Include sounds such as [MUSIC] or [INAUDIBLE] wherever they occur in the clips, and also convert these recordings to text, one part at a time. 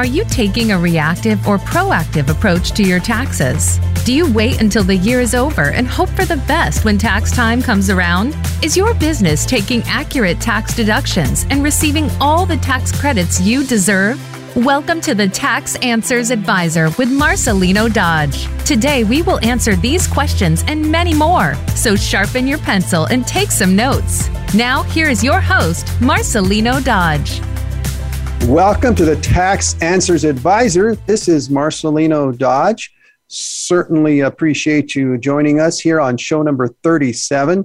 Are you taking a reactive or proactive approach to your taxes? Do you wait until the year is over and hope for the best when tax time comes around? Is your business taking accurate tax deductions and receiving all the tax credits you deserve? Welcome to the Tax Answers Advisor with Marcelino Dodge. Today, we will answer these questions and many more. So sharpen your pencil and take some notes. Now, here is your host, Marcelino Dodge. Welcome to the Tax Answers Advisor. This is Marcelino Dodge. Certainly appreciate you joining us here on show number 37.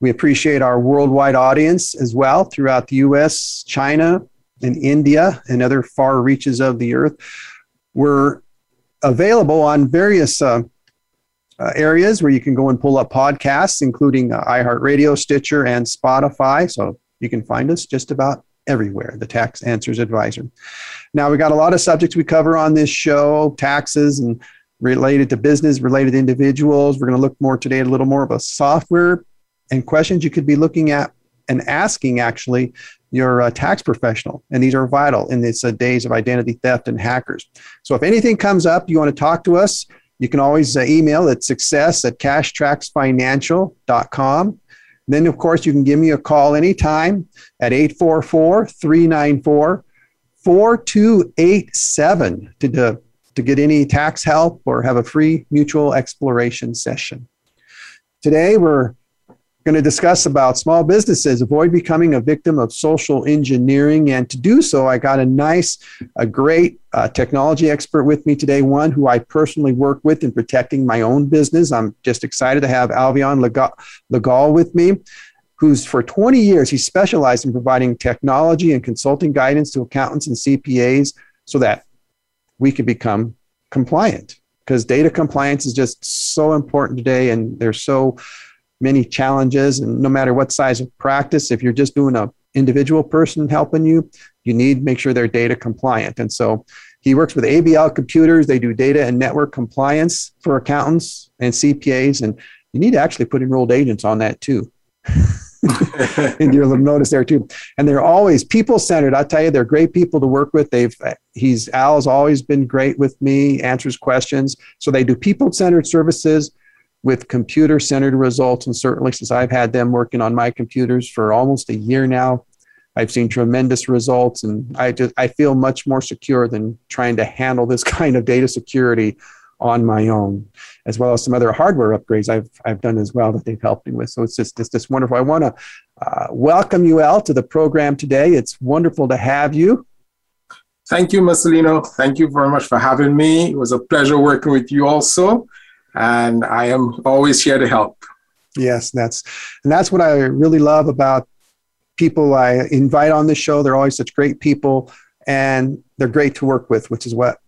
We appreciate our worldwide audience as well throughout the US, China, and India, and other far reaches of the earth. We're available on various uh, uh, areas where you can go and pull up podcasts, including uh, iHeartRadio, Stitcher, and Spotify. So you can find us just about everywhere, the Tax Answers Advisor. Now, we got a lot of subjects we cover on this show taxes and related to business, related to individuals. We're going to look more today at a little more of a software and questions you could be looking at and asking actually your uh, tax professional. And these are vital in these uh, days of identity theft and hackers. So if anything comes up, you want to talk to us, you can always uh, email at success at cashtracksfinancial.com. Then, of course, you can give me a call anytime at 844 394 4287 to to get any tax help or have a free mutual exploration session. Today, we're going to discuss about small businesses. Avoid becoming a victim of social engineering. And to do so i got a nice a great uh, technology expert with me today one who i personally work with in protecting my own business. I'm just excited to have alvion legal with me who's for 20 years he specialized in providing technology and consulting guidance to accountants and cpas so that we can become compliant because data compliance is just so important today and they're so many challenges and no matter what size of practice if you're just doing a individual person helping you you need make sure they're data compliant. And so he works with abl computers. They do data and network compliance for accountants and cpas and you need to actually put enrolled agents on that too. [LAUGHS] And you'll notice there too. And they're always people centered I'll tell you they're great people to work with. They've he's al's always been great with me answers questions. So they do people centered services with computer centered results. And certainly, since I've had them working on my computers for almost a year now, I've seen tremendous results. And I, just, I feel much more secure than trying to handle this [LAUGHS] kind of data security on my own, as well as some other hardware upgrades I've, I've done as well that they've helped me with. So it's just, it's just wonderful. I want to uh, welcome you, Al, to the program today. It's wonderful to have you. Thank you, Marcelino. Thank you very much for having me. It was a pleasure working with you also and I am always here to help. Yes, that's and that's what I really love about people I invite on the show. They're always such great people, and they're great to work with, which is what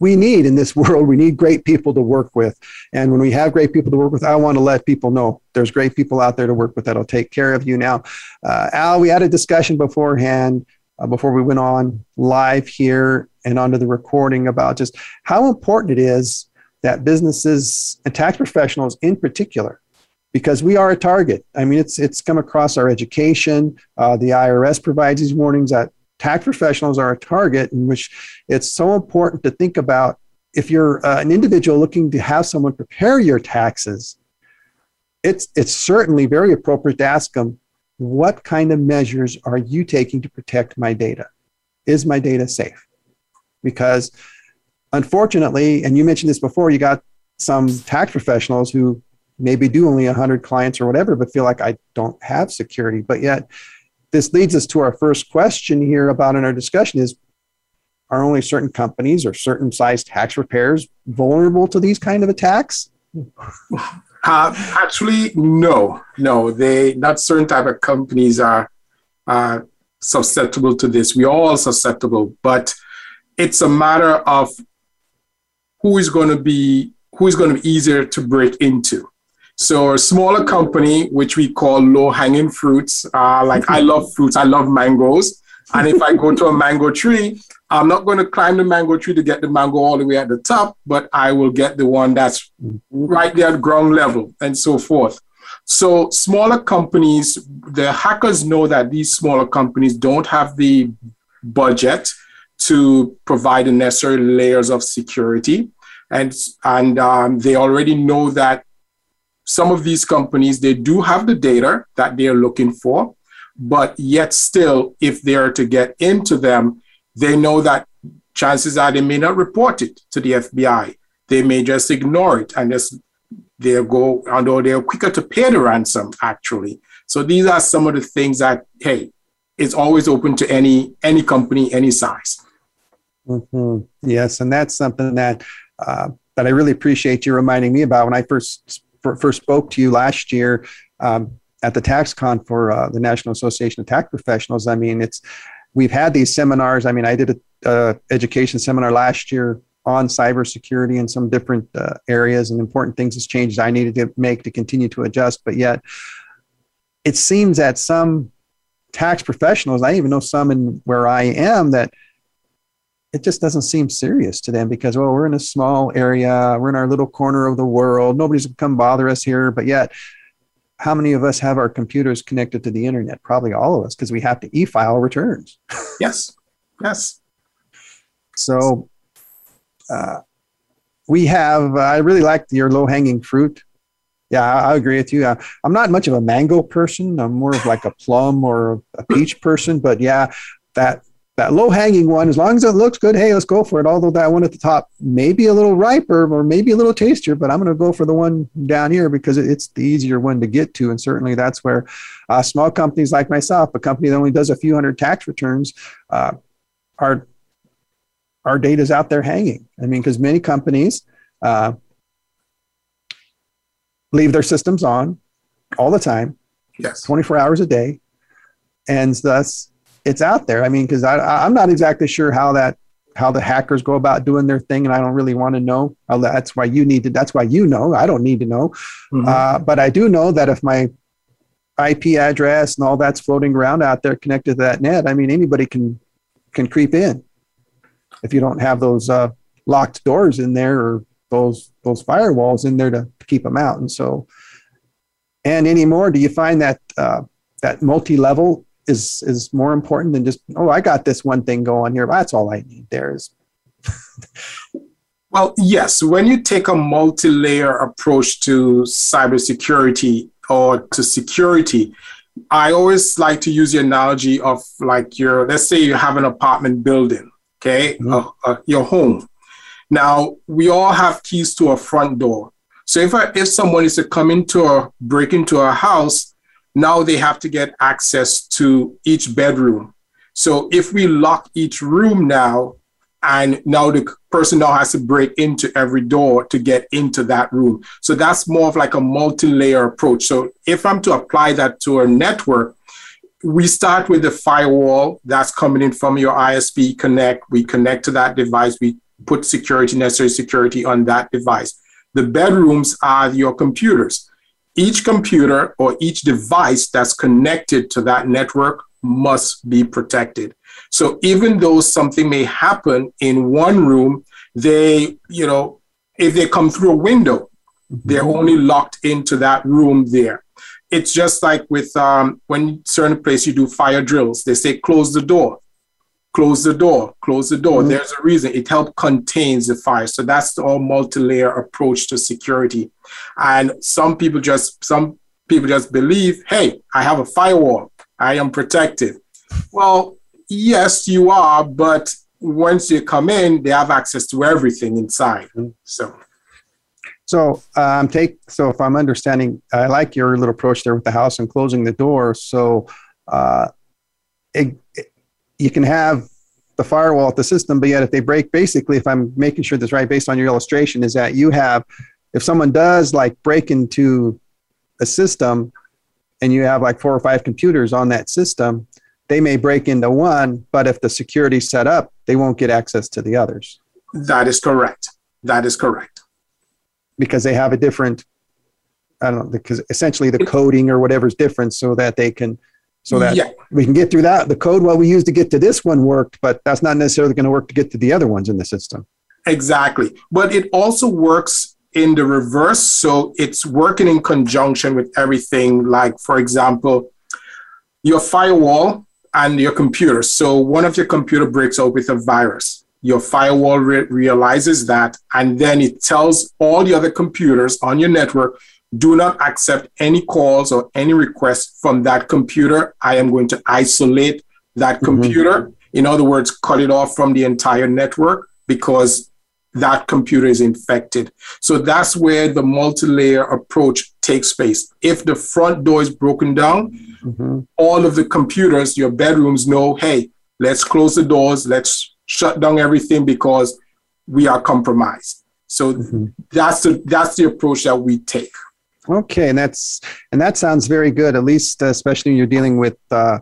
we need in this [LAUGHS] world. We need great people to work with, and when we have great people to work with, I want to let people know there's great people out there to work with that'll take care of you. Now, uh, Al, we had a discussion beforehand. Uh, before we went on live here and onto the recording about just how important it is that businesses and tax professionals in particular because we are a target. I mean, it's it's come across our education. Uh, the IRS provides these warnings that tax professionals are a target, in which it's so important to think about if you're uh, an individual looking to have someone prepare your taxes. It's it's certainly very appropriate to ask them, what kind of measures are you taking to protect my data? Is my data safe? Because unfortunately, and you mentioned this before, you got some tax professionals who maybe do only 100 clients or whatever, but feel like I don't have security. But yet, this leads us to our first question here about in our discussion is are only certain companies or certain size tax preparers vulnerable to these kind of attacks? [LAUGHS] Uh, actually, no, no. They not certain type of companies are uh, susceptible to this. We are all susceptible, but it's a matter of who is going to be who is going to be easier to break into. So a smaller company, which we call low hanging fruits, uh, like I love fruits, I love mangoes. And if I go to a mango tree, I'm not going to climb the mango tree to get the mango all the way at the top, but I will get the one that's right there at ground level and so forth. So smaller companies, the hackers know that these smaller companies don't have the budget to provide the necessary layers of security. And, and um, they already know that some of these companies, they do have the data that they're looking for, but yet still, if they are to get into them, they know that chances are they may not report it to the FBI. They may just ignore it and just they'll go, although they're quicker to pay the ransom, actually. So these are some of the things that, hey, it's always open to any any company, any size. Mm-hmm. Yes, and that's something that uh, that I really appreciate you reminding me about when I first first spoke to you last year um, at the TaxCon for uh, the National Association of Tax Professionals. I mean, it's we've had these seminars. I mean, I did a uh, education seminar last year on cybersecurity and some different uh, areas and important things has changed I needed to make to continue to adjust. But yet, it seems that some tax professionals, I even know some in where I am, that it just doesn't seem serious to them because, well, we're in a small area, we're in our little corner of the world, nobody's going to come bother us here. But yet, how many of us have our computers connected to the internet? Probably all of us because we have to e file returns. [LAUGHS] yes. Yes. So uh, we have, uh, I really like your low hanging fruit. Yeah, I, I agree with you. Uh, I'm not much of a mango person. I'm more of like a plum or a peach person. But yeah, that that low hanging one, as long as it looks good, hey, let's go for it. Although that one at the top may be a little riper or maybe a little tastier, but I'm going to go for the one down here because it's the easier one to get to. And certainly that's where uh, small companies like myself, a company that only does a few hundred tax returns, uh, are our data is out there hanging. I mean, because many companies uh, leave their systems on all the time, yes, 24 hours a day, and thus it's out there. I mean, because I'm not exactly sure how that how the hackers go about doing their thing, and I don't really want to know. That's why you need to. That's why you know. I don't need to know, mm-hmm. uh, but I do know that if my IP address and all that's floating around out there connected to that net, I mean, anybody can can creep in if you don't have those uh, locked doors in there or those those firewalls in there to, keep them out. And so, and anymore, do you find that uh, that multi-level is is more important than just oh I got this one thing going here. That's all I need. There is. well, yes. When you take a multi-layer approach to cybersecurity or to security, I always like to use the analogy of like your let's say you have an apartment building okay, mm-hmm. uh, uh, your home. Now, we all have keys to a front door. So if, I, if someone is to come into a break into a house, now they have to get access to each bedroom. So if we lock each room now, and now the person now has to break into every door to get into that room. So that's more of like a multi-layer approach. So if I'm to apply that to a network, we start with the firewall that's coming in from your ISP Connect. We connect to that device. We put security, necessary security on that device. The bedrooms are your computers. Each computer or each device that's connected to that network must be protected. So even though something may happen in one room, they, you know, if they come through a window, they're only locked into that room there. It's just like with um, when certain place you do fire drills, they say close the door, close the door, close the door. Mm-hmm. There's a reason it helps contains the fire. So that's the all multi-layer approach to security. And some people just some people just believe, hey, I have a firewall, I am protected. Well, yes, you are, but once you come in, they have access to everything inside. Mm-hmm. So so um, take so if I'm understanding, I like your little approach there with the house and closing the door. So uh, it, you can have the firewall at the system, but yet if they break, basically, if I'm making sure this right, based on your illustration, is that you have if someone does like break into a system and you have like four or five computers on that system, they may break into one, but if the security's set up, they won't get access to the others. That is correct. That is correct because they have a different I don't know because essentially the coding or whatever is different so that they can so that yeah. we can get through that. The code what we used to get to this one worked, but that's not necessarily going to work to get to the other ones in the system. Exactly. But it also works in the reverse. So it's working in conjunction with everything. Like, for example, your firewall and your computer. So one of your computer breaks out with a virus. Your firewall re- realizes that, and then it tells all the other computers on your network do not accept any calls or any requests from that computer. I am going to isolate that mm-hmm. computer. In other words, cut it off from the entire network because that computer is infected. So that's where the multi layer approach takes place. If the front door is broken down, mm-hmm. all of the computers, your bedrooms know, hey, let's close the doors, let's shut down everything because we are compromised. So mm-hmm. that's the that's the approach that we take. Okay, and that's and that sounds very good. At least, uh, especially when you're dealing with uh,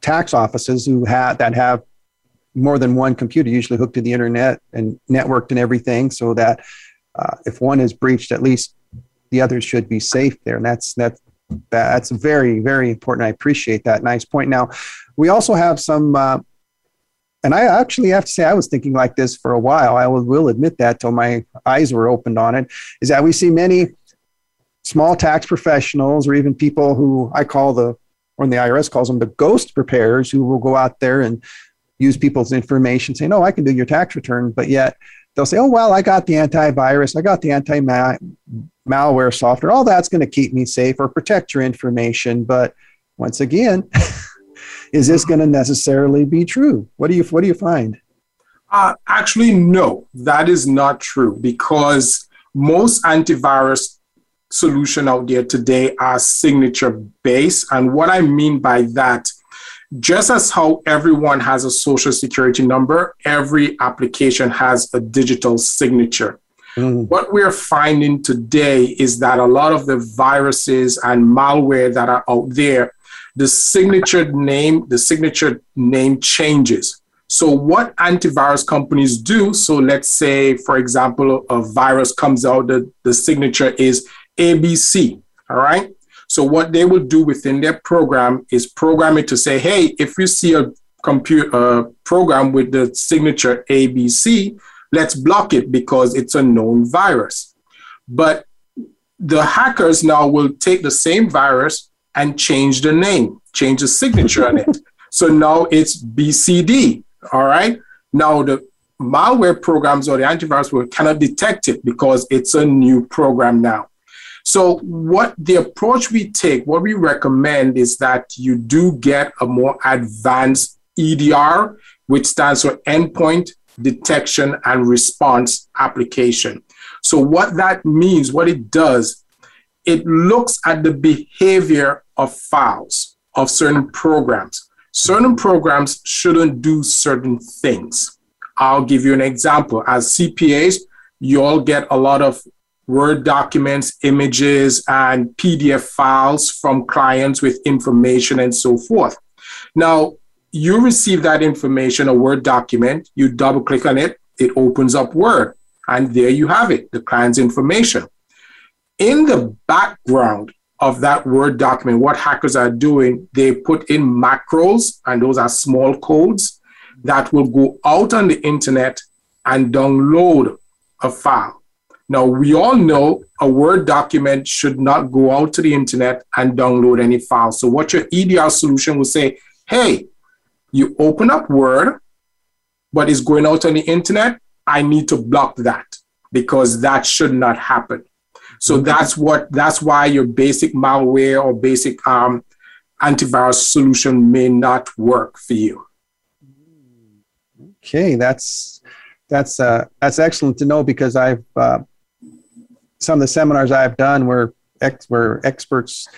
tax offices who have that have more than one computer, usually hooked to the internet and networked and everything, so that uh, if one is breached, at least the others should be safe there. And that's that's that's very very important. I appreciate that. Nice point. Now, we also have some. Uh, and I actually have to say, I was thinking like this for a while. I will, will admit that till my eyes were opened on it. Is that we see many small tax professionals or even people who I call the, or the IRS calls them the ghost preparers who will go out there and use people's information saying, oh, I can do your tax return. But yet they'll say, oh, well, I got the antivirus, I got the anti malware software, all that's going to keep me safe or protect your information. But once again, [LAUGHS] is this going to necessarily be true? What do you, what do you find? Uh, actually, no, that is not true because most antivirus solution out there today are signature based. And what I mean by that, just as how everyone has a social security number, every application has a digital signature. Mm. What we're finding today is that a lot of the viruses and malware that are out there, the signature name, the signature name changes. So, what antivirus companies do, so let's say, for example, a virus comes out, the, the signature is ABC. All right. So what they will do within their program is program it to say, hey, if you see a computer uh, program with the signature ABC, let's block it because it's a known virus. But the hackers now will take the same virus and change the name, change the signature on it. [LAUGHS] So now it's BCD. All right. Now the malware programs or the antivirus will cannot detect it because it's a new program now. So, what the approach we take, what we recommend is that you do get a more advanced EDR, which stands for Endpoint Detection and Response Application. So, what that means, what it does, it looks at the behavior of files of certain programs. Certain programs shouldn't do certain things. I'll give you an example. As CPAs, you all get a lot of Word documents, images, and PDF files from clients with information and so forth. Now, you receive that information, a Word document, you double click on it, it opens up Word, and there you have it, the client's information. In the background of that Word document, what hackers are doing, they put in macros, and those are small codes that will go out on the internet and download a file. Now, we all know a Word document should not go out to the internet and download any file. So, what your EDR solution will say, hey, you open up Word, but it's going out on the internet. I need to block that because that should not happen. So mm-hmm. that's what that's why your basic malware or basic um, antivirus solution may not work for you. Okay, that's that's uh, that's excellent to know because I've uh, some of the seminars I've done where ex, where experts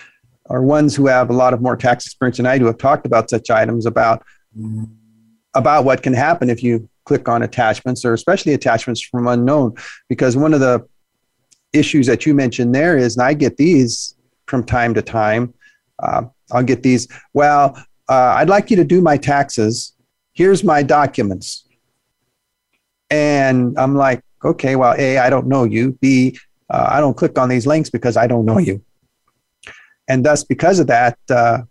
are ones who have a lot of more tax experience than I do have talked about such items about about what can happen if you click on attachments or especially attachments from unknown. Because one of the issues that you mentioned there is and I get these from time to time uh, I'll get these well uh, I'd like you to do my taxes. Here's my documents. And I'm like okay well a I don't know you. B uh, I don't click on these links because I don't know you. And thus, because of that, uh,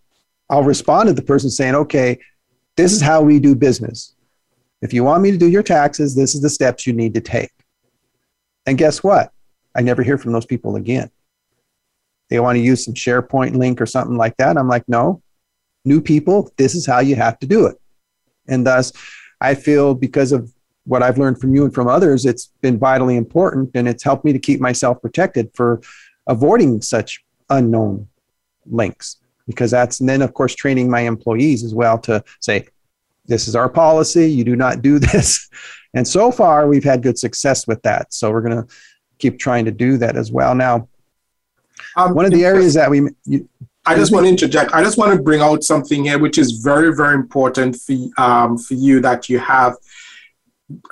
I'll respond to the person saying, okay, this is how we do business. If you want me to do your taxes, this is the steps you need to take. And guess what? I never hear from those people again. They want to use some SharePoint link or something like that. I'm like, no, new people, this is how you have to do it. And thus, I feel because of what I've learned from you and from others, it's been vitally important and it's helped me to keep myself protected for avoiding such unknown links. Because that's, and then of course, training my employees as well to say, this is our policy, you do not do [LAUGHS] this. And so far, we've had good success with that. So we're going to keep trying to do that as well. Now, um, one of the areas that we, you, I just want to interject. I just want to bring out something here, which is very, very important for um, for you that you have.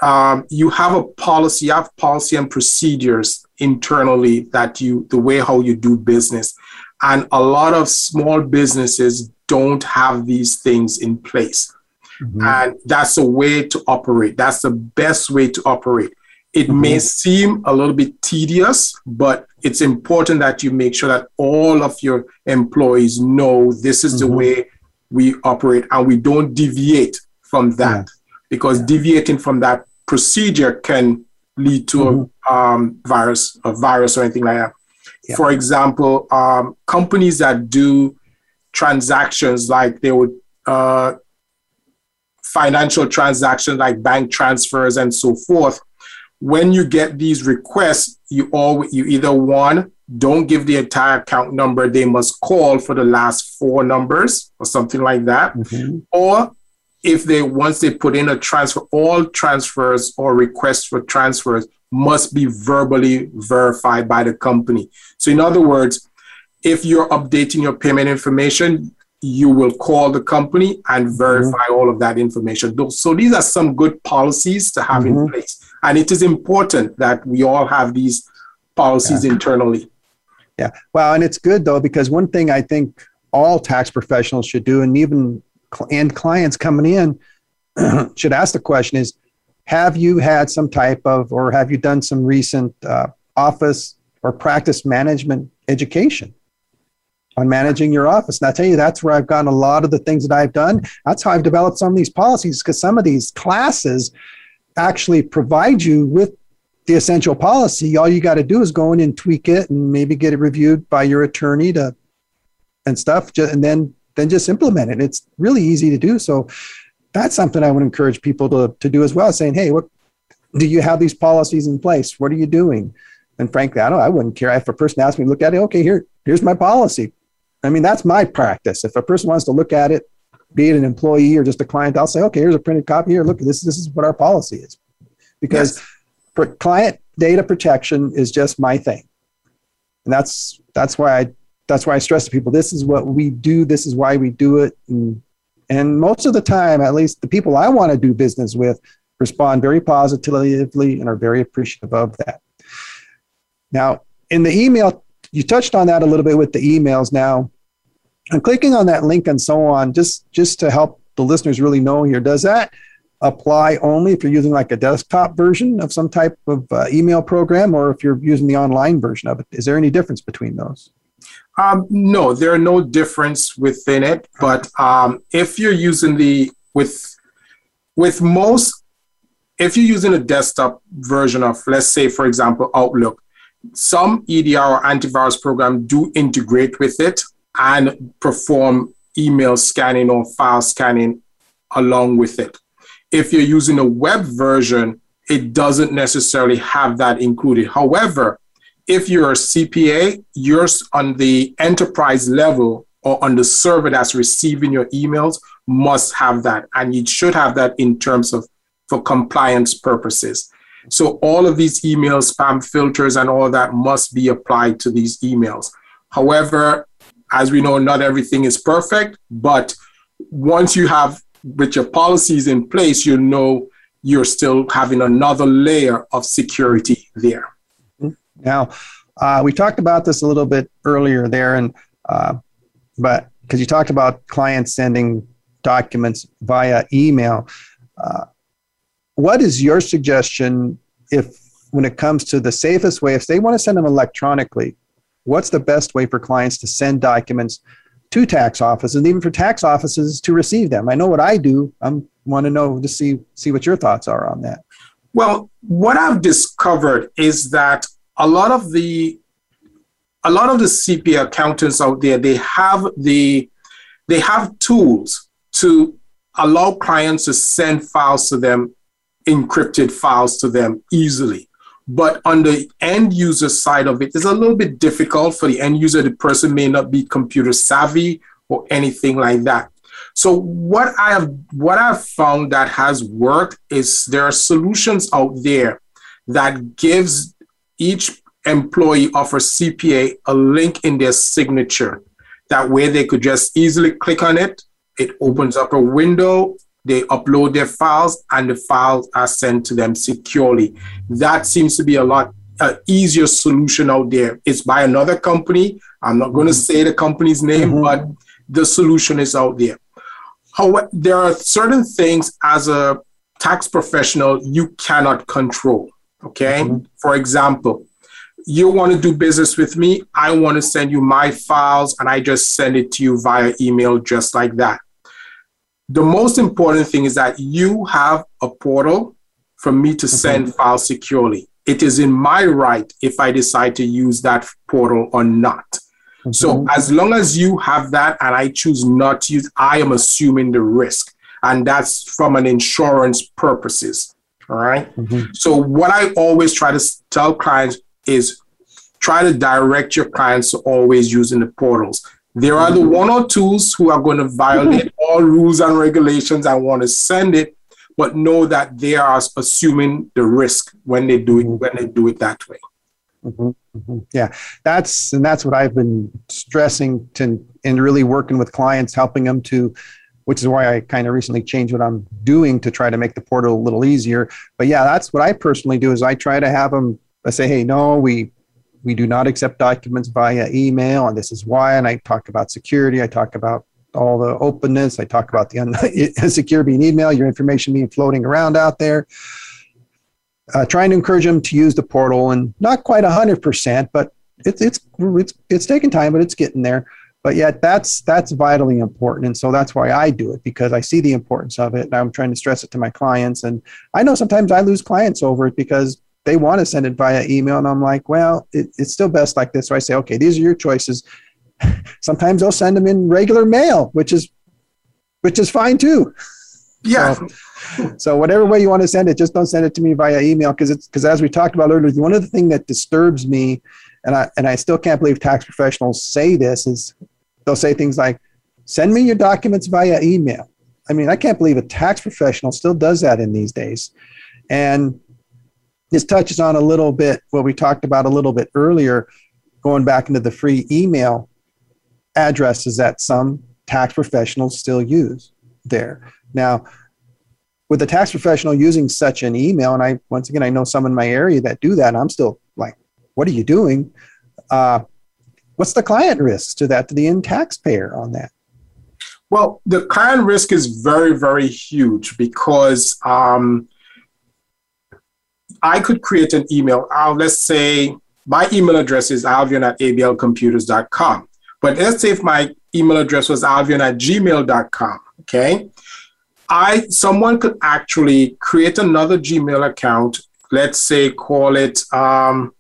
Um, you have a policy, you have policy and procedures internally that you, the way how you do business, and a lot of small businesses don't have these things in place, mm-hmm. and that's a way to operate. That's the best way to operate. It mm-hmm. may seem a little bit tedious, but it's important that you make sure that all of your employees know this is mm-hmm. the way we operate and we don't deviate from that yeah. Because deviating from that procedure can lead to mm-hmm. a um, virus, a virus or anything like that. Yeah. For example, um, companies that do transactions like they would uh, financial transactions like bank transfers and so forth when you get these requests, you all you either one don't give the entire account number; they must call for the last four numbers or something like that, mm-hmm. or if they once they put in a transfer, all transfers or requests for transfers must be verbally verified by the company. So, in other words, if you're updating your payment information, you will call the company and mm-hmm. verify mm-hmm. all of that information. So, these are some good policies to have mm-hmm. in place. And it is important that we all have these policies yeah. internally. Yeah. Well, and it's good though, because one thing I think all tax professionals should do, and even and clients coming in [CLEARS THROAT] should ask the question is, have you had some type of, or have you done some recent uh, office or practice management education on managing your office? And I tell you, that's where I've gotten a lot of the things that I've done. That's how I've developed some of these policies because some of these classes actually provide you with the essential policy. All you got to do is go in and tweak it and maybe get it reviewed by your attorney to and stuff, and then then just implement it. It's really easy to do. So that's something I would encourage people to to do as well. Saying, hey, what do you have these policies in place? What are you doing? And frankly, I don't. I wouldn't care if a person asked me to look at it. Okay, here, here's my policy. I mean, that's my practice. If a person wants to look at it be it an employee or just a client, I'll say, okay, here's a printed copy here. Look, this this is what our policy is, because yes. client data protection is just my thing, and that's that's why I that's why I stress to people this is what we do. This is why we do it, and and most of the time, at least the people I want to do business with respond very positively and are very appreciative of that. Now, in the email, you touched on that a little bit with the emails. Now, and clicking on that link and so on, just just to help the listeners really know here, does that apply only if you're using like a desktop version of some type of uh, email program, or if you're using the online version of it? Is there any difference between those? Um, no, there are no difference within it. But um, if you're using the with with most, if you're using a desktop version of, let's say, for example, Outlook, some EDR or antivirus program do integrate with it and perform email scanning or file scanning along with it. If you're using a web version, it doesn't necessarily have that included. However, if you're a CPA, you're on the enterprise level or on the server that's receiving your emails must have that. And you should have that in terms of for compliance purposes. So all of these emails, spam filters, and all that must be applied to these emails. However, as we know, not everything is perfect, but once you have with your policies in place, you know you're still having another layer of security there. Now, uh, we talked about this a little bit earlier there, and uh, but because you talked about clients sending documents via email, uh, what is your suggestion if when it comes to the safest way if they want to send them electronically what's the best way for clients to send documents to tax offices and even for tax offices to receive them? I know what i do. I want to know to see see what your thoughts are on that. Well what i've discovered is that a lot of the a lot of the cpa accountants out there they have the they have tools to allow clients to send files to them, encrypted files to them easily. But on the end user side of it, it's a little bit difficult for the end user. The person may not be computer savvy or anything like that. So what I have what I've found that has worked is there are solutions out there that gives each employee of a CPA a link in their signature. That way they could just easily click on it. It opens up a window, they upload their files, and the files are sent to them securely. That seems to be a lot uh, easier solution out there. It's by another company. I'm not going to mm-hmm. say the company's name, mm-hmm. but the solution is out there. However, there are certain things as a tax professional you cannot control. Okay. Mm-hmm. For example, you want to do business with me. I want to send you my files and I just send it to you via email, just like that. The most important thing is that you have a portal for me to send mm-hmm. files securely. It is in my right if I decide to use that portal or not. Mm-hmm. So as long as you have that and I choose not to use, I am assuming the risk. And that's from an insurance purposes. All right? mm-hmm. So what I always try to tell clients is try to direct your clients to always using the portals. There are the mm-hmm. one or twos who are going to violate mm-hmm. all rules and regulations and want to send it, but know that they are assuming the risk when they do it mm-hmm. when they do it that way. Mm-hmm, mm-hmm. Yeah, that's and that's what I've been stressing to and really working with clients, helping them to, which is why I kind of recently changed what I'm doing to try to make the portal a little easier. But yeah, that's what I personally do is I try to have them. I say, hey, no, we we do not accept documents via email, and this is why. And I talk about security. I talk about all the openness. I talk about the [LAUGHS] insecure being email, your information being floating around out there uh, trying to encourage them to use the portal and not quite 100% but it's it's it's it's taking time but it's getting there but yet that's that's vitally important. And so that's why i do it because i see the importance of it and i'm trying to stress it to my clients. And i know sometimes i lose clients over it because they want to send it via email and i'm like well it, it's still best like this. So i say okay these are your choices. [LAUGHS] Sometimes they'll send them in regular mail which is which is fine too. Yeah. So, so whatever way you want to send it, just don't send it to me via email because it's because as we talked about earlier, one of the things that disturbs me, and I and I still can't believe tax professionals say this is they'll say things like, "Send me your documents via email." I mean, I can't believe a tax professional still does that in these days, and this touches on a little bit what we talked about a little bit earlier, going back into the free email addresses that some tax professionals still use there. Now, with a tax professional using such an email, and I once again I know some in my area that do that, I'm still like, what are you doing? Uh, what's the client risk to that to the end taxpayer on that? Well, the client risk is very, very huge because um, I could create an email. Uh, let's say my email address is alvion at ablcomputers.com. But let's say if my email address was alvion at gmail.com, okay? I someone could actually create another Gmail account. Let's say call it um,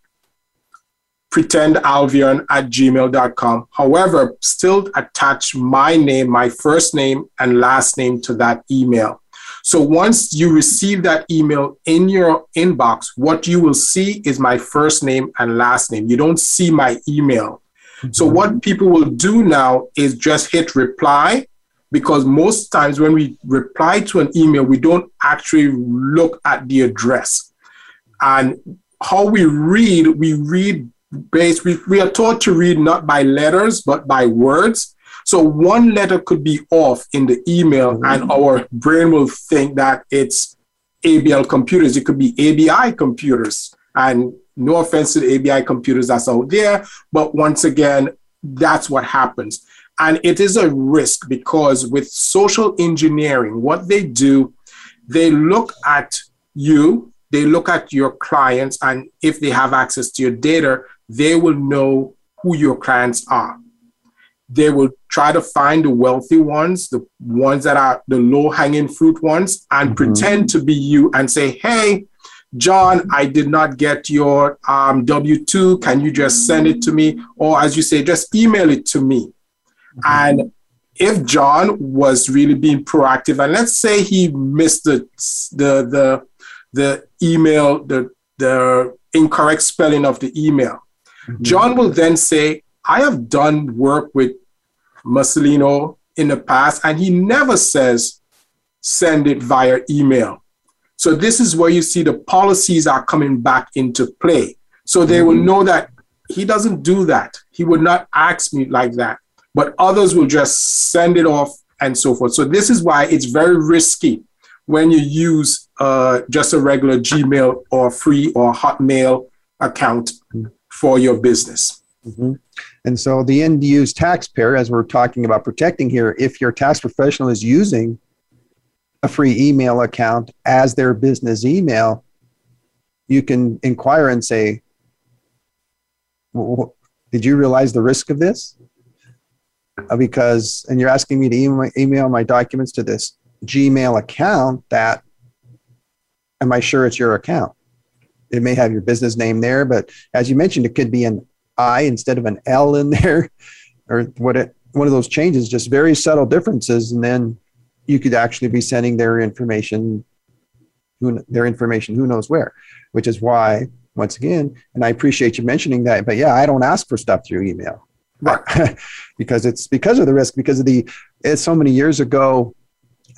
pretend alvion at gmail.com. However, still attach my name, my first name and last name to that email. So once you receive that email in your inbox, what you will see is my first name and last name. You don't see my email. Mm-hmm. So what people will do now is just hit reply because most times when we reply to an email, we don't actually look at the address. And how we read, we read based, we, we are taught to read not by letters, but by words. So one letter could be off in the email, mm-hmm. and our brain will think that it's ABL computers. It could be ABI computers. And no offense to the ABI computers that's out there, but once again, that's what happens. And it is a risk because with social engineering, what they do, they look at you, they look at your clients, and if they have access to your data, they will know who your clients are. They will try to find the wealthy ones, the ones that are the low hanging fruit ones, and mm-hmm. pretend to be you and say, hey, John, I did not get your um, W 2. Can you just send it to me? Or as you say, just email it to me. And if John was really being proactive, and let's say he missed the the the, the email, the the incorrect spelling of the email, mm-hmm. John will then say, "I have done work with Marcelino in the past, and he never says send it via email." So this is where you see the policies are coming back into play. So they mm-hmm. will know that he doesn't do that. He would not ask me like that but others will just send it off and so forth. So this is why it's very risky when you use uh, just a regular Gmail or free or Hotmail account for your business. Mm-hmm. And so the end use taxpayer, as we're talking about protecting here, if your tax professional is using a free email account as their business email, you can inquire and say, did you realize the risk of this? Uh, because, and you're asking me to email my documents to this Gmail account that, am I sure it's your account? It may have your business name there, but as you mentioned, it could be an I instead of an L in there, [LAUGHS] or what it, one of those changes, just very subtle differences. And then you could actually be sending their information, who, their information, who knows where, which is why, once again, and I appreciate you mentioning that, but yeah, I don't ask for stuff through email. Right. [LAUGHS] because it's because of the risk, because of the, it's so many years ago,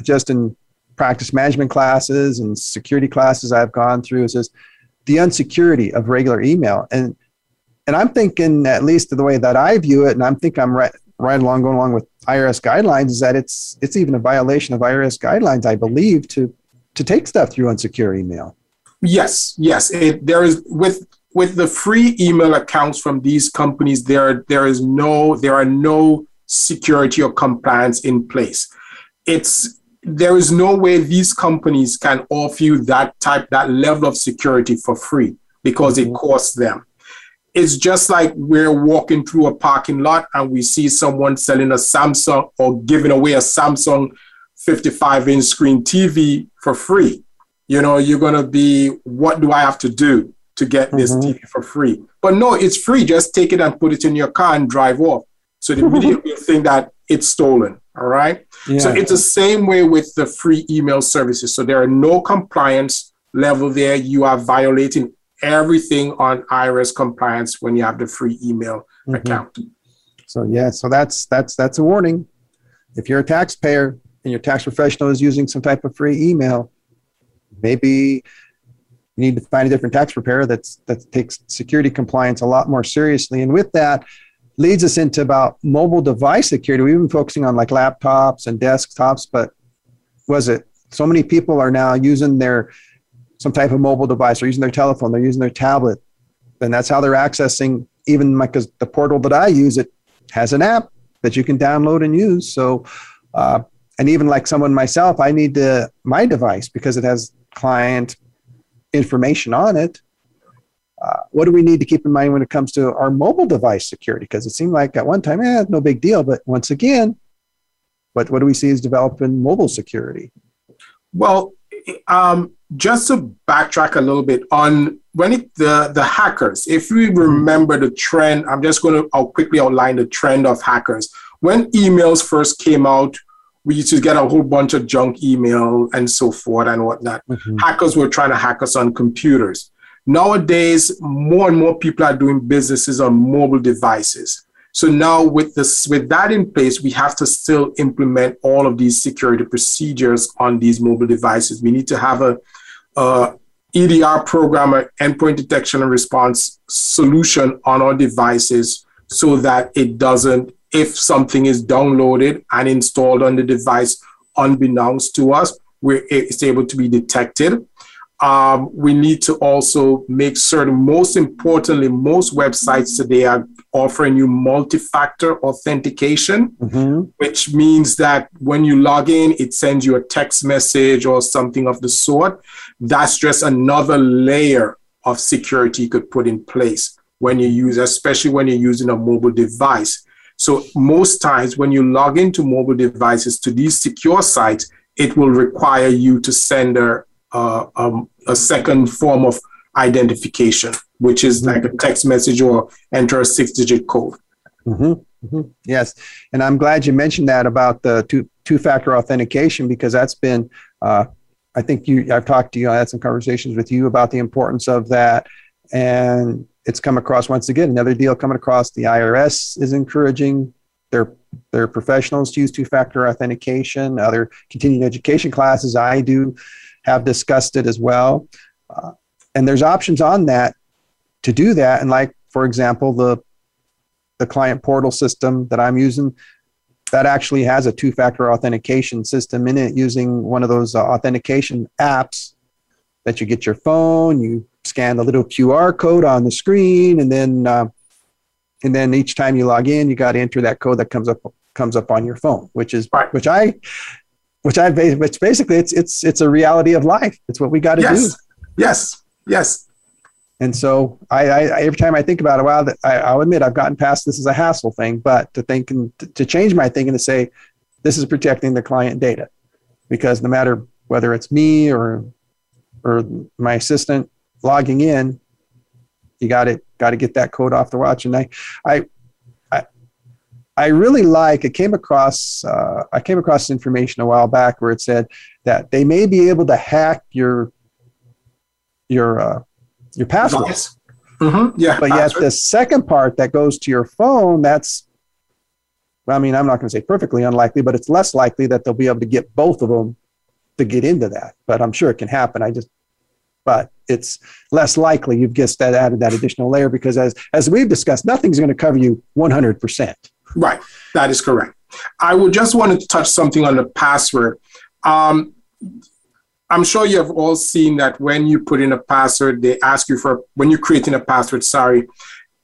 just in practice management classes and security classes I've gone through, is just the unsecurity of regular email. And, and I'm thinking, at least the way that I view it, and I'm thinking I'm right, right along, going along with IRS guidelines, is that it's, it's even a violation of IRS guidelines, I believe, to, to take stuff through unsecure email. Yes, yes. It, there is with with the free email accounts from these companies, there, there is no, there are no security or compliance in place. It's there is no way these companies can offer you that type, that level of security for free because it mm-hmm. costs them. It's just like we're walking through a parking lot and we see someone selling a Samsung or giving away a Samsung 55 inch screen TV for free. You know, you're going to be, what do I have to do? to get this mm-hmm. TV for free. But no, it's free. Just take it and put it in your car and drive off. So the [LAUGHS] media will think that it's stolen. All right. Yeah. So it's the same way with the free email services. So there are no compliance level there. You are violating everything on IRS compliance when you have the free email mm-hmm. account. So yeah, so that's that's that's a warning. If you're a taxpayer and your tax professional is using some type of free email, maybe you need to find a different tax preparer that's that takes security compliance a lot more seriously. And with that, leads us into about mobile device security. We've been focusing on like laptops and desktops, but was it so many people are now using their some type of mobile device, or using their telephone, they're using their tablet, and that's how they're accessing. Even because the portal that I use, it has an app that you can download and use. So, uh, and even like someone myself, I need to my device because it has client information on it. Uh, what do we need to keep in mind when it comes to our mobile device security? Because it seemed like at one time, eh, no big deal. But once again, what, what do we see is developing mobile security? Well, um, just to backtrack a little bit on when it, the, the hackers, if we remember the trend, I'm just going to I'll quickly outline the trend of hackers. When emails first came out, we used to get a whole bunch of junk email and so forth and whatnot. Mm-hmm. Hackers were trying to hack us on computers. Nowadays, more and more people are doing businesses on mobile devices. So now with this, with that in place, we have to still implement all of these security procedures on these mobile devices. We need to have a, a EDR program, an endpoint detection and response solution on our devices so that it doesn't if something is downloaded and installed on the device unbeknownst to us, where it's able to be detected. Um, we need to also make certain, most importantly, most websites today are offering you multi factor authentication, mm-hmm. which means that when you log in, it sends you a text message or something of the sort. That's just another layer of security you could put in place when you use, especially when you're using a mobile device. So most times when you log into mobile devices to these secure sites, it will require you to send a, uh, um, a second form of identification, which is like a text message or enter a six digit code. Mm-hmm. Mm-hmm. Yes, and I'm glad you mentioned that about the two two factor authentication because that's been. Uh, I think you. I've talked to you. I had some conversations with you about the importance of that, and it's come across once again another deal coming across. The IRS is encouraging their their professionals to use two factor authentication. Other continuing education classes I do have discussed it as well, uh, and there's options on that to do that. And like for example, the the client portal system that I'm using, that actually has a two factor authentication system in it using one of those uh, authentication apps that you get your phone, you scan the little QR code on the screen, and then uh, and then each time you log in, you got to enter that code that comes up comes up on your phone, which is right. which I which I which basically it's it's it's a reality of life. It's what we got to yes. do. Yes. Yes. And so I, I, every time I think about it, wow, that I, will admit I've gotten past this is a hassle thing, but to think and to change my thinking to say this is protecting the client data, because no matter whether it's me or or my assistant logging in, you got to got to get that code off the watch. And I I I, I really like. It came across uh, I came across information a while back where it said that they may be able to hack your your uh, your password. Mm-hmm. Yeah. But yet the second part that goes to your phone, that's, well, I mean, I'm not going to say perfectly unlikely, but it's less likely that they'll be able to get both of them to get into that. But I'm sure it can happen. I just, but it's less likely you've just added that additional layer because as as we've discussed, nothing's going to cover you 100%. Right. That is correct. I would just want to touch something on the password. Um, I'm sure you have all seen that when you put in a password, they ask you for, when you're creating a password, sorry,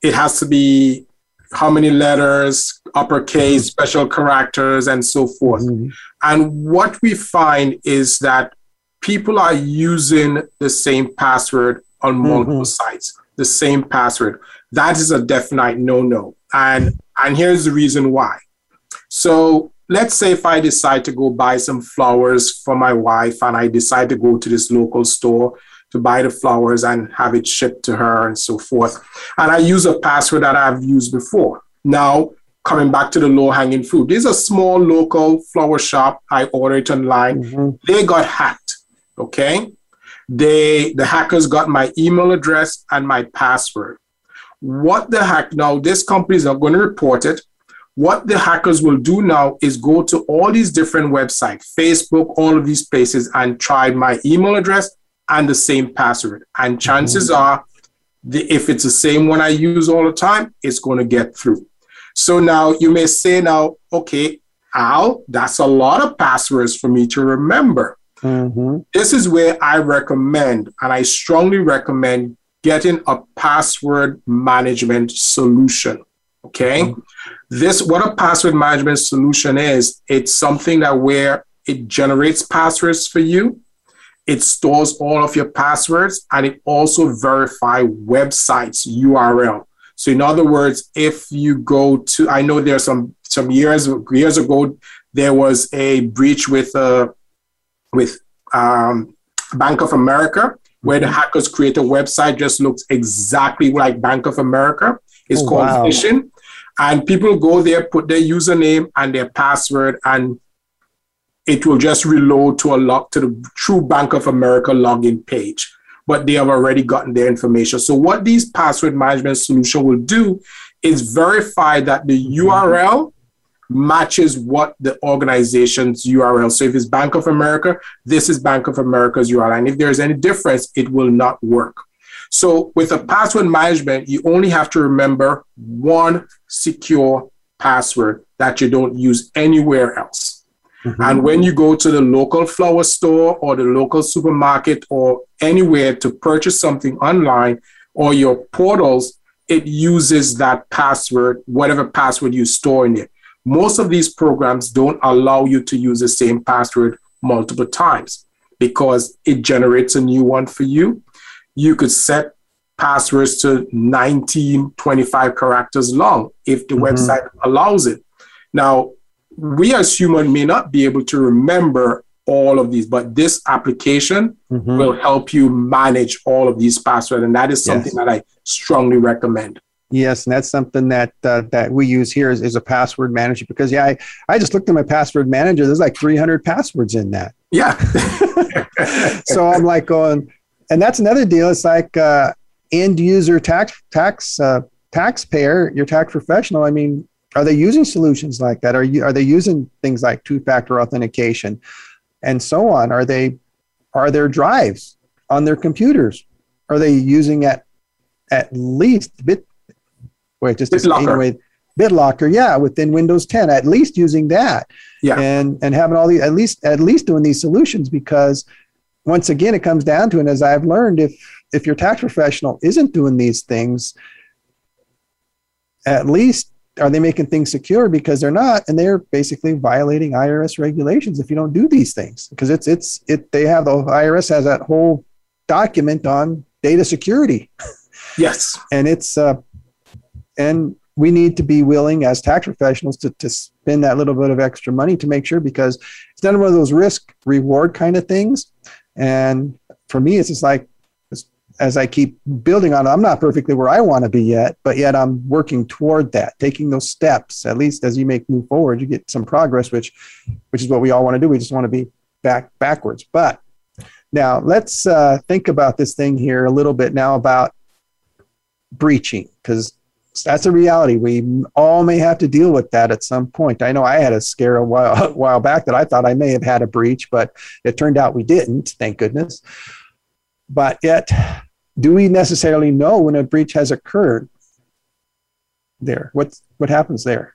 it has to be how many letters, uppercase, special characters, and so forth. Mm-hmm. And what we find is that people are using the same password on mm-hmm. multiple mm-hmm. sites, the same password. That is a definite no no. And, and here's the reason why. So let's say if I decide to go buy some flowers for my wife and I decide to go to this local store to buy the flowers and have it shipped to her and so forth. And I use a password that I've used before. Now, coming back to the low hanging fruit, there's a small local flower shop. I order it online. Mm-hmm. They got hacked. Okay. They, the hackers got my email address and my password. What the heck? Now, this company is not going to report it what the hackers will do now is go to all these different websites, Facebook, all of these places, and try my email address and the same password. And chances mm-hmm. are, the, if it's the same one I use all the time, it's going to get through. So now you may say, now, okay, Al, that's a lot of passwords for me to remember. Mm-hmm. This is where I recommend, and I strongly recommend getting a password management solution. Okay. Mm-hmm. This, what a password management solution is, it's something that where it generates passwords for you, it stores all of your passwords, and it also verify websites URL. So in other words, if you go to, I know there's some some years years ago there was a breach with uh, with um, Bank of America where the mm-hmm. hackers create a website just looks exactly like Bank of America. It's oh, called wow. phishing. And people go there, put their username and their password, and it will just reload to a log to the true Bank of America login page. But they have already gotten their information. So what these password management solution will do is verify that the URL matches what the organization's URL. So if it's Bank of America, this is Bank of America's URL. And if there's any difference, it will not work. So with a password management, you only have to remember one secure password that you don't use anywhere else. Mm-hmm. And when you go to the local flower store or the local supermarket or anywhere to purchase something online or your portals, it uses that password, whatever password you store in it. Most of these programs don't allow you to use the same password multiple times because it generates a new one for you you could set passwords to 19, 25 characters long if the mm-hmm. website allows it. Now, we as human may not be able to remember all of these, but this application mm-hmm. will help you manage all of these passwords. And that is something yes. that I strongly recommend. Yes, and that's something that uh, that we use here is, is a password manager because yeah, I, I just looked at my password manager. There's like 300 passwords in that. Yeah. [LAUGHS] [LAUGHS] so I'm like going, and that's another deal. It's like uh, end user tax tax uh, taxpayer, your tax professional. I mean, are they using solutions like that? Are you are they using things like two factor authentication, and so on? Are they are there drives on their computers? Are they using at at least bit wait just BitLocker. anyway BitLocker, yeah, within Windows 10, at least using that, Yeah. and and having all the at least at least doing these solutions because once again it comes down to and as I've learned if if your tax professional isn't doing these things, at least are they making things secure because they're not and they're basically violating IRS regulations if you don't do these things because it's it's it they have the IRS has that whole document on data security Yes. [LAUGHS] and it's uh, and we need to be willing as tax professionals to, to spend that little bit of extra money to make sure because it's not one of those risk reward kind of things. And for me it's just like as- i keep building on it i'm not perfectly where i want to be yet but yet i'm working toward that taking those steps. At least as you make move forward you get some progress which which is what we all want to do. We just want to be back backwards. But now let's uh, think about this thing here a little bit now about breaching because that's a reality. We all may have to deal with that at some point. I know I had a scare a while, [LAUGHS] a while back that I thought I may have had a breach, but it turned out we didn't, thank goodness. But yet, do we necessarily know when a breach has occurred there? What, what happens there?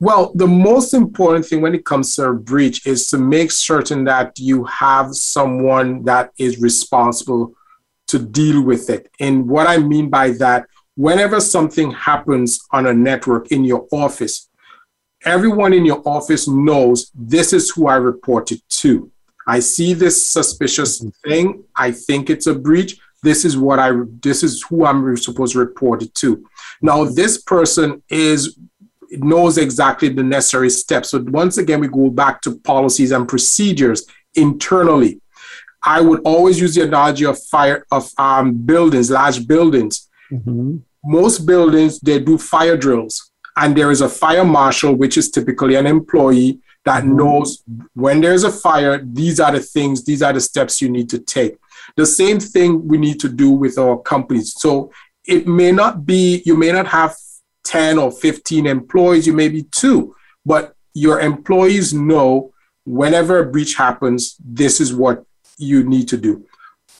Well, the most important thing when it comes to a breach is to make certain that you have someone that is responsible to deal with it. And what I mean by that, whenever something happens on a network in your office, everyone in your office knows this is who I reported to. I see this suspicious thing. I think it's a breach. This is what I this is who I'm supposed to report it to. Now, this person is knows exactly the necessary steps. So once again, we go back to policies and procedures internally. I would always use the analogy of fire of um, buildings, large buildings. Mhm. Most buildings they do fire drills, and there is a fire marshal, which is typically an employee that Mhm. knows when there's a fire. These are the things. These are the steps you need to take. The same thing we need to do with our companies. So it may not be you may not have 10 or 15 employees, you may be two, but your employees know whenever a breach happens, this is what you need to do.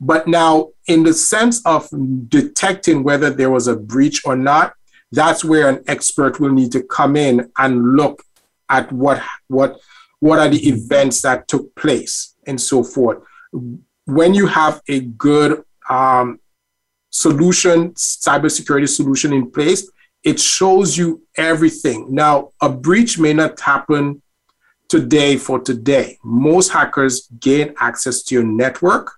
But now, in the sense of detecting whether there was a breach or not, that's where an expert will need to come in and look at what what what are the events that took place and so forth. When you have a good um, solution, cybersecurity solution in place, it shows you everything. Now, a breach may not happen today for today. Most hackers gain access to your network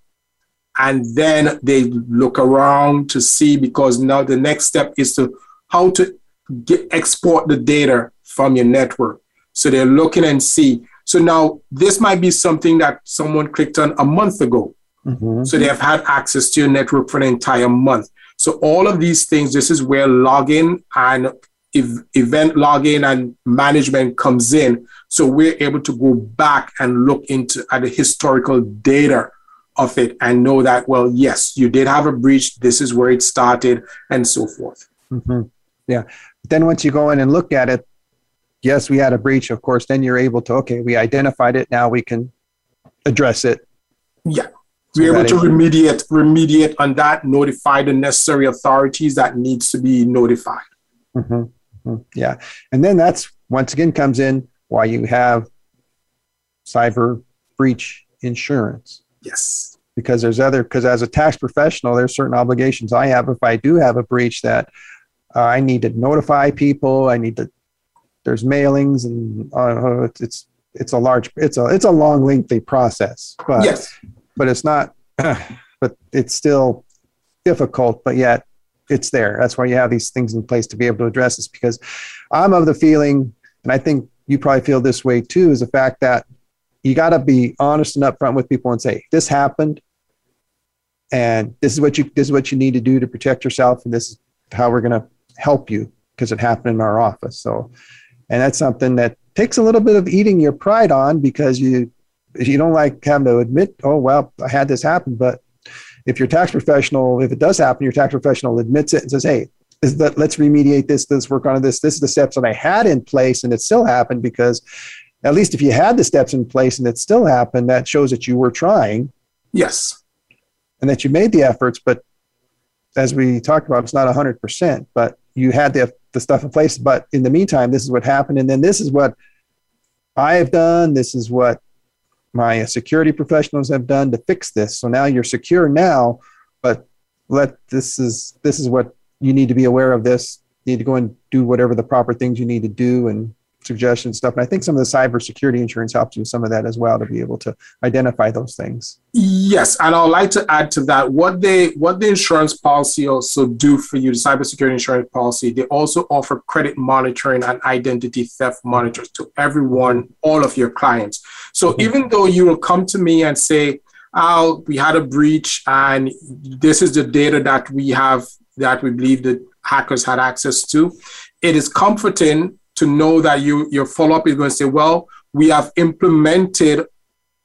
and then they look around to see because now the next step is to how to get, export the data from your network. So they're looking and see. So now this might be something that someone clicked on a month ago. Mhm. So they have had access to your network for an entire month. So all of these things, this is where logging and ev- event logging and management comes in. So we're able to go back and look into at the historical data of it and know that, well, yes, you did have a breach. This is where it started and so forth. Mhm. Yeah. But then once you go in and look at it, yes, we had a breach, of course, then you're able to, okay, we identified it. Now we can address it. Yeah. So We're able to remediate, remediate on that, notify the necessary authorities that needs to be notified. Mhm. Mhm. Yeah. And then that's once again comes in why you have cyber breach insurance Yes. because there's other because as a tax professional there's certain obligations i have if i do have a breach that uh, i need to notify people i need to there's mailings and uh, it's, it's it's a large it's a it's a long lengthy process but yes. but it's not [CLEARS THROAT] but it's still difficult but yet it's there that's why you have these things in place to be able to address this because i'm of the feeling and i think you probably feel this way too is the fact that you got to be honest and upfront with people and say this happened and this is what you this is what you need to do to protect yourself and this is how we're going to help you because it happened in our office. So, and that's something that takes a little bit of eating your pride on because you you don't like having to admit, oh well, I had this happen. But if your tax professional, if it does happen, your tax professional admits it and says, hey, is that let's remediate this, let's work on this. This is the steps that I had in place, and it still happened because at least if you had the steps in place and it still happened, that shows that you were trying. Yes. And that you made the efforts, but as we talked about, it's not 100%, but you had the, the stuff in place. But in the meantime, this is what happened. And then this is what I have done. This is what my security professionals have done to fix this. So now you're secure now, but let this is this is what you need to be aware of this. You need to go and do whatever the proper things you need to do and suggestions stuff. And I think some of the cybersecurity insurance helps you some of that as well to be able to identify those things. Yes, and I'd like to add to that what they what the insurance policy also do for you, the cybersecurity insurance policy. They also offer credit monitoring and identity theft monitors to everyone, all of your clients. So mm-hmm. even though you will come to me and say, "Oh, we had a breach, and this is the data that we have that we believe that hackers had access to," it is comforting to know that you your follow-up is going to say, well, we have implemented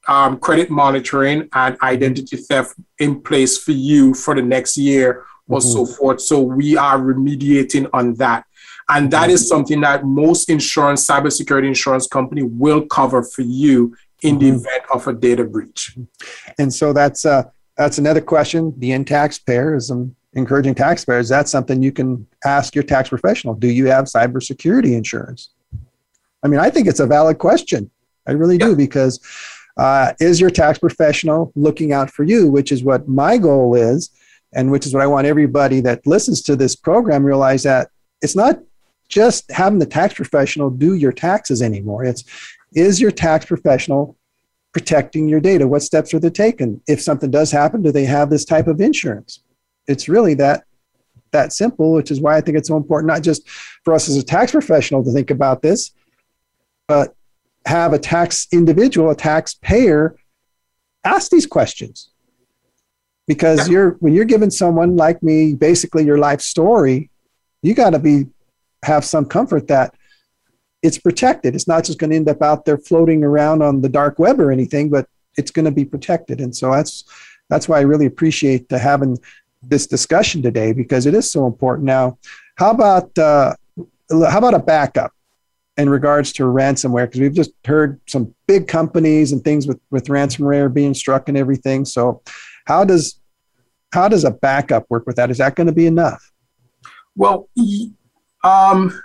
um, credit monitoring and identity theft in place for you for the next year or mm-hmm. so forth. So we are remediating on that. And that is something that most insurance, cybersecurity insurance company will cover for you in the mm-hmm. event of a data breach. And so that's uh, that's another question. The end taxpayer is um, encouraging taxpayers, that's something you can ask your tax professional. Do you have cybersecurity insurance? I mean, I think it's a valid question. I really do because uh, is your tax professional looking out for you, which is what my goal is, and which is what I want everybody that listens to this program realize that it's not just having the tax professional do your taxes anymore. It's is your tax professional protecting your data? What steps are they taking? If something does happen, do they have this type of insurance? it's really that that simple, which is why I think it's so important, not just for us as a tax professional to think about this, but have a tax individual, a taxpayer, ask these questions. Because you're when you're giving someone like me basically your life story, you got to be have some comfort that it's protected. It's not just going to end up out there floating around on the dark web or anything, but it's going to be protected. And so that's that's why I really appreciate the having this discussion today because it is so important. Now, how about uh, how about a backup in regards to ransomware? Because we've just heard some big companies and things with with ransomware being struck and everything. So, how does how does a backup work with that? Is that going to be enough? Well, um,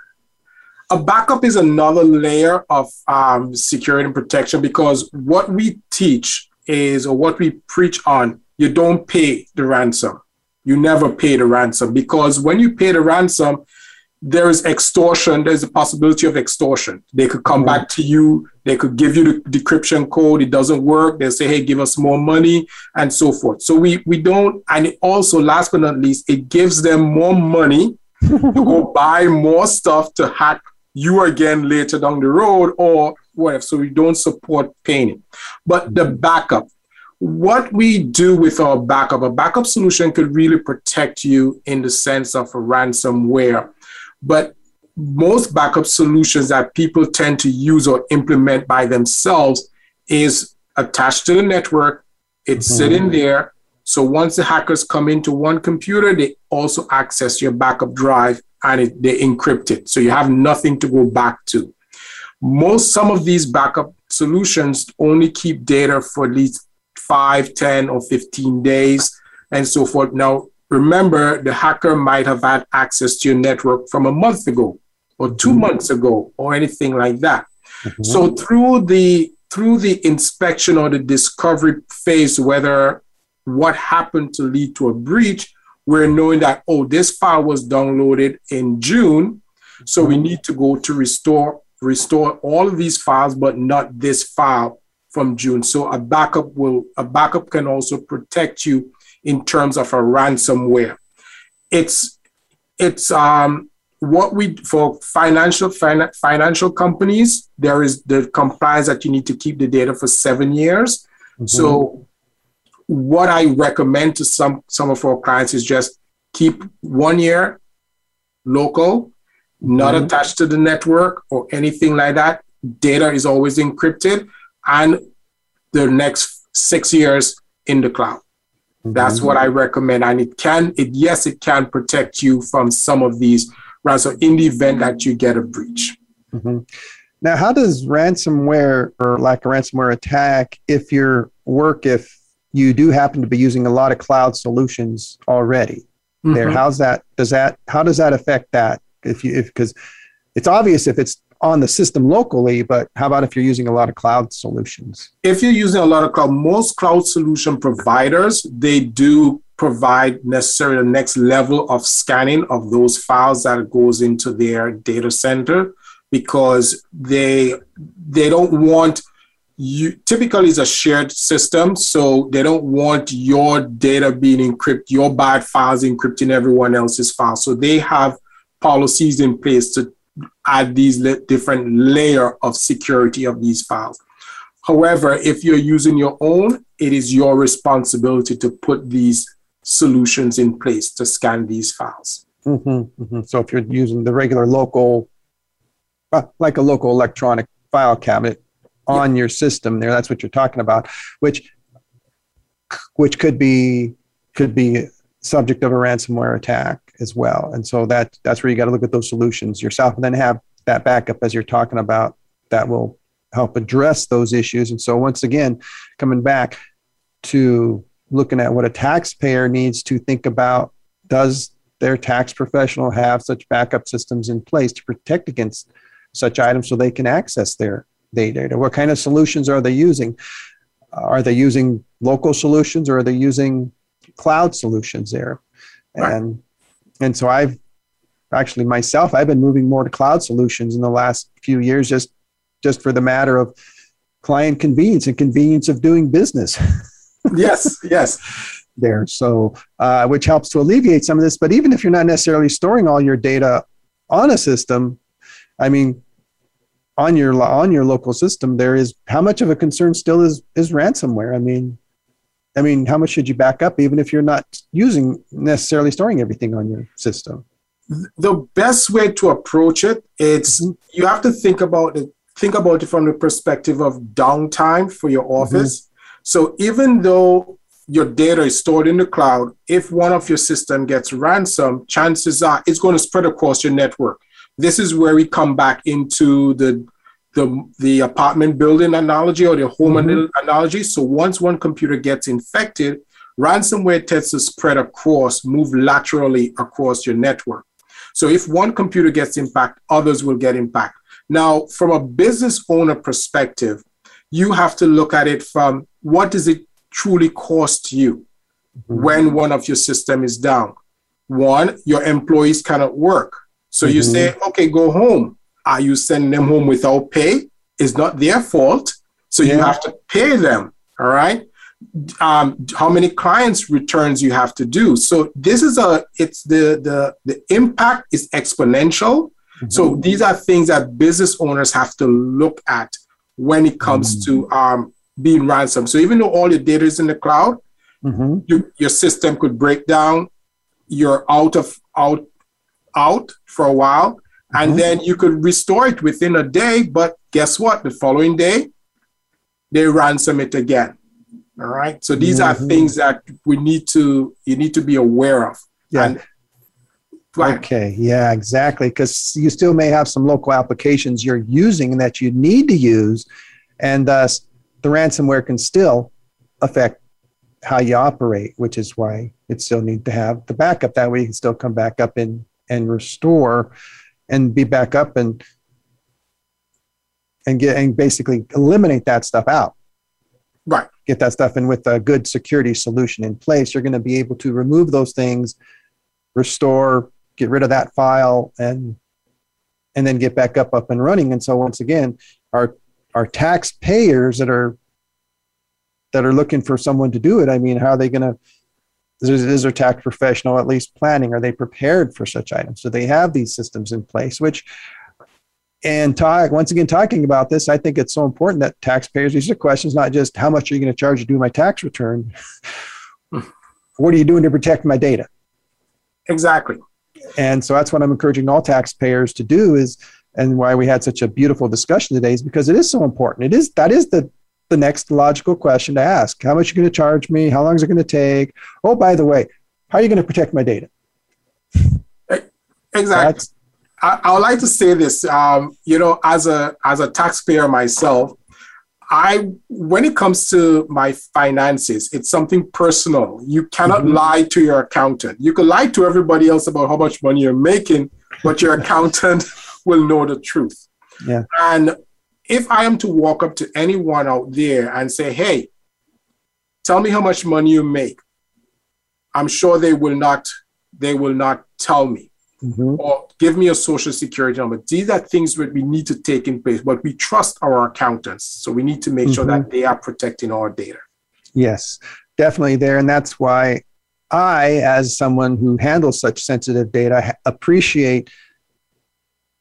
a backup is another layer of um, security and protection because what we teach is, or what we preach on, you don't pay the ransom you never pay the ransom because when you pay the ransom, there is extortion. There's a possibility of extortion. They could come mm-hmm. back to you. They could give you the decryption code. It doesn't work. They'll say, "Hey, give us more money," and so forth. So we we don't. And also, last but not least, it gives them more money [LAUGHS] to go buy more stuff to hack you again later down the road or whatever. So we don't support paying. But the backup, what we do with our backup, a backup solution could really protect you in the sense of a ransomware. But most backup solutions that people tend to use or implement by themselves is attached to the network. It's mm-hmm. sitting there. So once the hackers come into one computer, they also access your backup drive and it, they encrypt it. So you have nothing to go back to. Most, some of these backup solutions only keep data for at least five, 10, or 15 days, and so forth. Now, remember, the hacker might have had access to your network from a month ago, or 2 mm-hmm. months ago, or anything like that. Mm-hmm. So through the through the inspection or the discovery phase, whether what happened to lead to a breach, we're knowing that oh, this file was downloaded in June, so we mm-hmm. need to go to restore restore all of these files, but not this file from June. So a backup will a backup can also protect you in terms of a ransomware. It's it's um what we for financial fin- financial companies there is the compliance that you need to keep the data for seven years. Mm-hmm. So what I recommend to some some of our clients is just keep one year local, not mm-hmm. attached to the network or anything like that. Data is always encrypted and the next six years in the cloud. Mm-hmm. That's what I recommend. And it can, it yes, it can protect you from some of these ransom in the event that you get a breach. Mm-hmm. Now, how does ransomware or like a ransomware attack if your work if you do happen to be using a lot of cloud solutions already mm-hmm. there how's that does that how does that affect that if you if because it's obvious if it's on the system locally but how about if you're using a lot of cloud solutions if you're using a lot of cloud most cloud solution providers they do provide necessarily the next level of scanning of those files that goes into their data center because they they don't want you typically it's a shared system so they don't want your data being encrypted your bad files encrypting everyone else's files. So they have policies in place to add these different layer of security of these files. However if you're using your own it is your responsibility to put these solutions in place to scan these files. Mm-hmm, mm-hmm. so if you're using the regular local uh, like a local electronic file cabinet on yeah. your system there that's what you're talking about which which could be could be subject of a ransomware attack as well and so that that's where you got to look at those solutions yourself and then have that backup as you're talking about that will help address those issues and so once again coming back to looking at what a taxpayer needs to think about does their tax professional have such backup systems in place to protect against such items so they can access their data? What kind of solutions are they using? Are they using local solutions or are they using cloud solutions there? Right. And and so I've actually myself I've been moving more to cloud solutions in the last few years just just for the matter of client convenience and convenience of doing business. [LAUGHS] yes, yes. There, so uh, which helps to alleviate some of this. But even if you're not necessarily storing all your data on a system, I mean, on your on your local system there is how much of a concern still is is ransomware i mean i mean how much should you back up even if you're not using necessarily storing everything on your system the best way to approach it it's mm-hmm. you have to think about it think about it from the perspective of downtime for your mm-hmm. office mm-hmm. so even though your data is stored in the cloud if one of your system gets ransom chances are it's going to spread across your network this is where we come back into the the, the apartment building analogy or the home mm-hmm. analogy. So once one computer gets infected, ransomware tends to spread across, move laterally across your network. So if one computer gets impacted, others will get impacted. Now, from a business owner perspective, you have to look at it from what does it truly cost you mm-hmm. when one of your system is down? One, your employees cannot work. So mm-hmm. you say, okay, go home. Are you sending them home without pay? It's not their fault. So yeah. you have to pay them. All right. Um, how many clients returns you have to do. So this is a it's the the the impact is exponential. Mm-hmm. So these are things that business owners have to look at when it comes mm-hmm. to um, being ransom. So even though all your data is in the cloud, mm-hmm. you, your system could break down. You're out of out out for a while, and mm-hmm. then you could restore it within a day. But guess what? The following day, they ransom it again. All right. So these mm-hmm. are things that we need to you need to be aware of. Yeah. And, Okay, yeah, exactly. Because you still may have some local applications you're using that you need to use, and thus the ransomware can still affect how you operate, which is why it still need to have the backup. That way, you can still come back up and and restore and be back up and and get and basically eliminate that stuff out. Right. Get that stuff in with a good security solution in place. You're going to be able to remove those things restore get rid of that file and and then get back up up and running. And so once again our our taxpayers that are that are looking for someone to do it i mean how are they going to is, is their tax professional at least planning? Are they prepared for such items? Do they have these systems in place? Which, and talk once again talking about this, I think it's so important that taxpayers. These are questions not just how much are you going to charge to do my tax return. [LAUGHS] what are you doing to protect my data? Exactly. And so that's what I'm encouraging all taxpayers to do is, and why we had such a beautiful discussion today is because it is so important. It is that is the the next logical question to ask. How much are you going to charge me? How long is it going to take? Oh, by the way, how are you going to protect my data? Exactly. I, I, would like to say this. Um, you know, as a as a taxpayer myself, I when it comes to my finances, it's something personal. You cannot mm-hmm. lie to your accountant. You can lie to everybody else about how much money you're making, but your [LAUGHS] accountant [LAUGHS] will know the truth. Yeah. And if I am to walk up to anyone out there and say, "Hey, tell me how much money you make," I'm sure they will not. They will not tell me mm-hmm. or give me a social security number. These are things that we need to take in place, but we trust our accountants. So we need to make mm-hmm. sure that mm-hmm. they are protecting our data. Yes, definitely there. And that's why I, as someone who handles such sensitive data, appreciate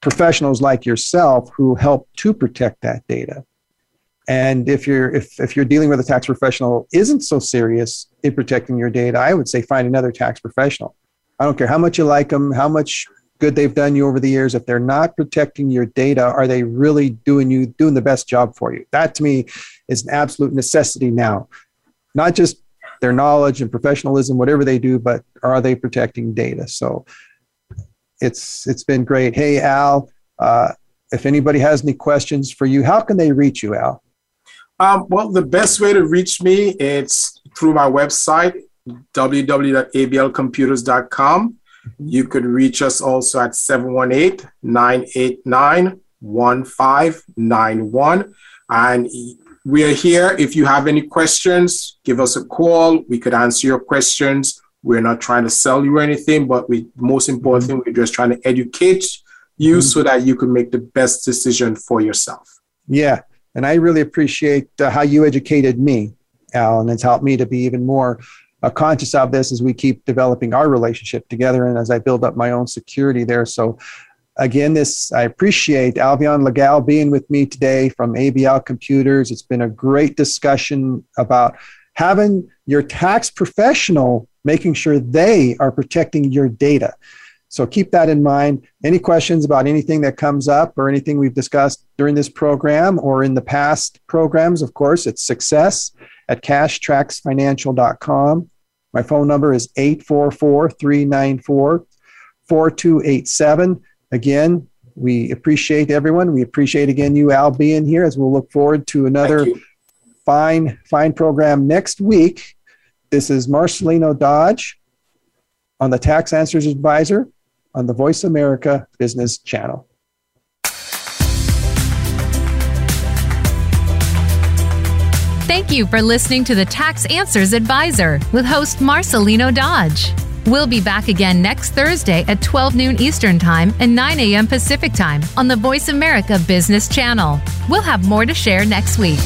professionals like yourself who help to protect that data. And if you're if, if you're dealing with a tax professional isn't so serious in protecting your data, I would say find another tax professional. I don't care how much you like them, how much good they've done you over the years. If they're not protecting your data, are they really doing you doing the best job for you? That to me is an absolute necessity now. Not just their knowledge and professionalism, whatever they do, but are they protecting data? So it's it's been great. Hey Al, uh, if anybody has any questions for you, how can they reach you, Al? Um, well, the best way to reach me it's through my website, www.ablcomputers.com. You could reach us also at 718 989 1591. And we are here. If you have any questions, give us a call. We could answer your questions. We're not trying to sell you anything, but we most important thing, we're just trying to educate you mm-hmm. so that you can make the best decision for yourself. Yeah. And I really appreciate uh, how you educated me, Alan. It's helped me to be even more uh, conscious of this as we keep developing our relationship together and as I build up my own security there. So, again, this I appreciate Albion Legal being with me today from ABL Computers. It's been a great discussion about having your tax professional making sure they are protecting your data. So keep that in mind. Any questions about anything that comes up or anything we've discussed during this program or in the past programs, of course, it's success at cashtracksfinancial.com. My phone number is 844 394 4287. Again, we appreciate everyone. We appreciate again you, Al, being here as we'll look forward to another fine, fine program next week. This is Marcelino Dodge on the Tax Answers Advisor on the Voice America Business Channel. Thank you for listening to the Tax Answers Advisor with host Marcelino Dodge. We'll be back again next Thursday at 12 noon Eastern Time and 9 a.m. Pacific Time on the Voice America Business Channel. We'll have more to share next week.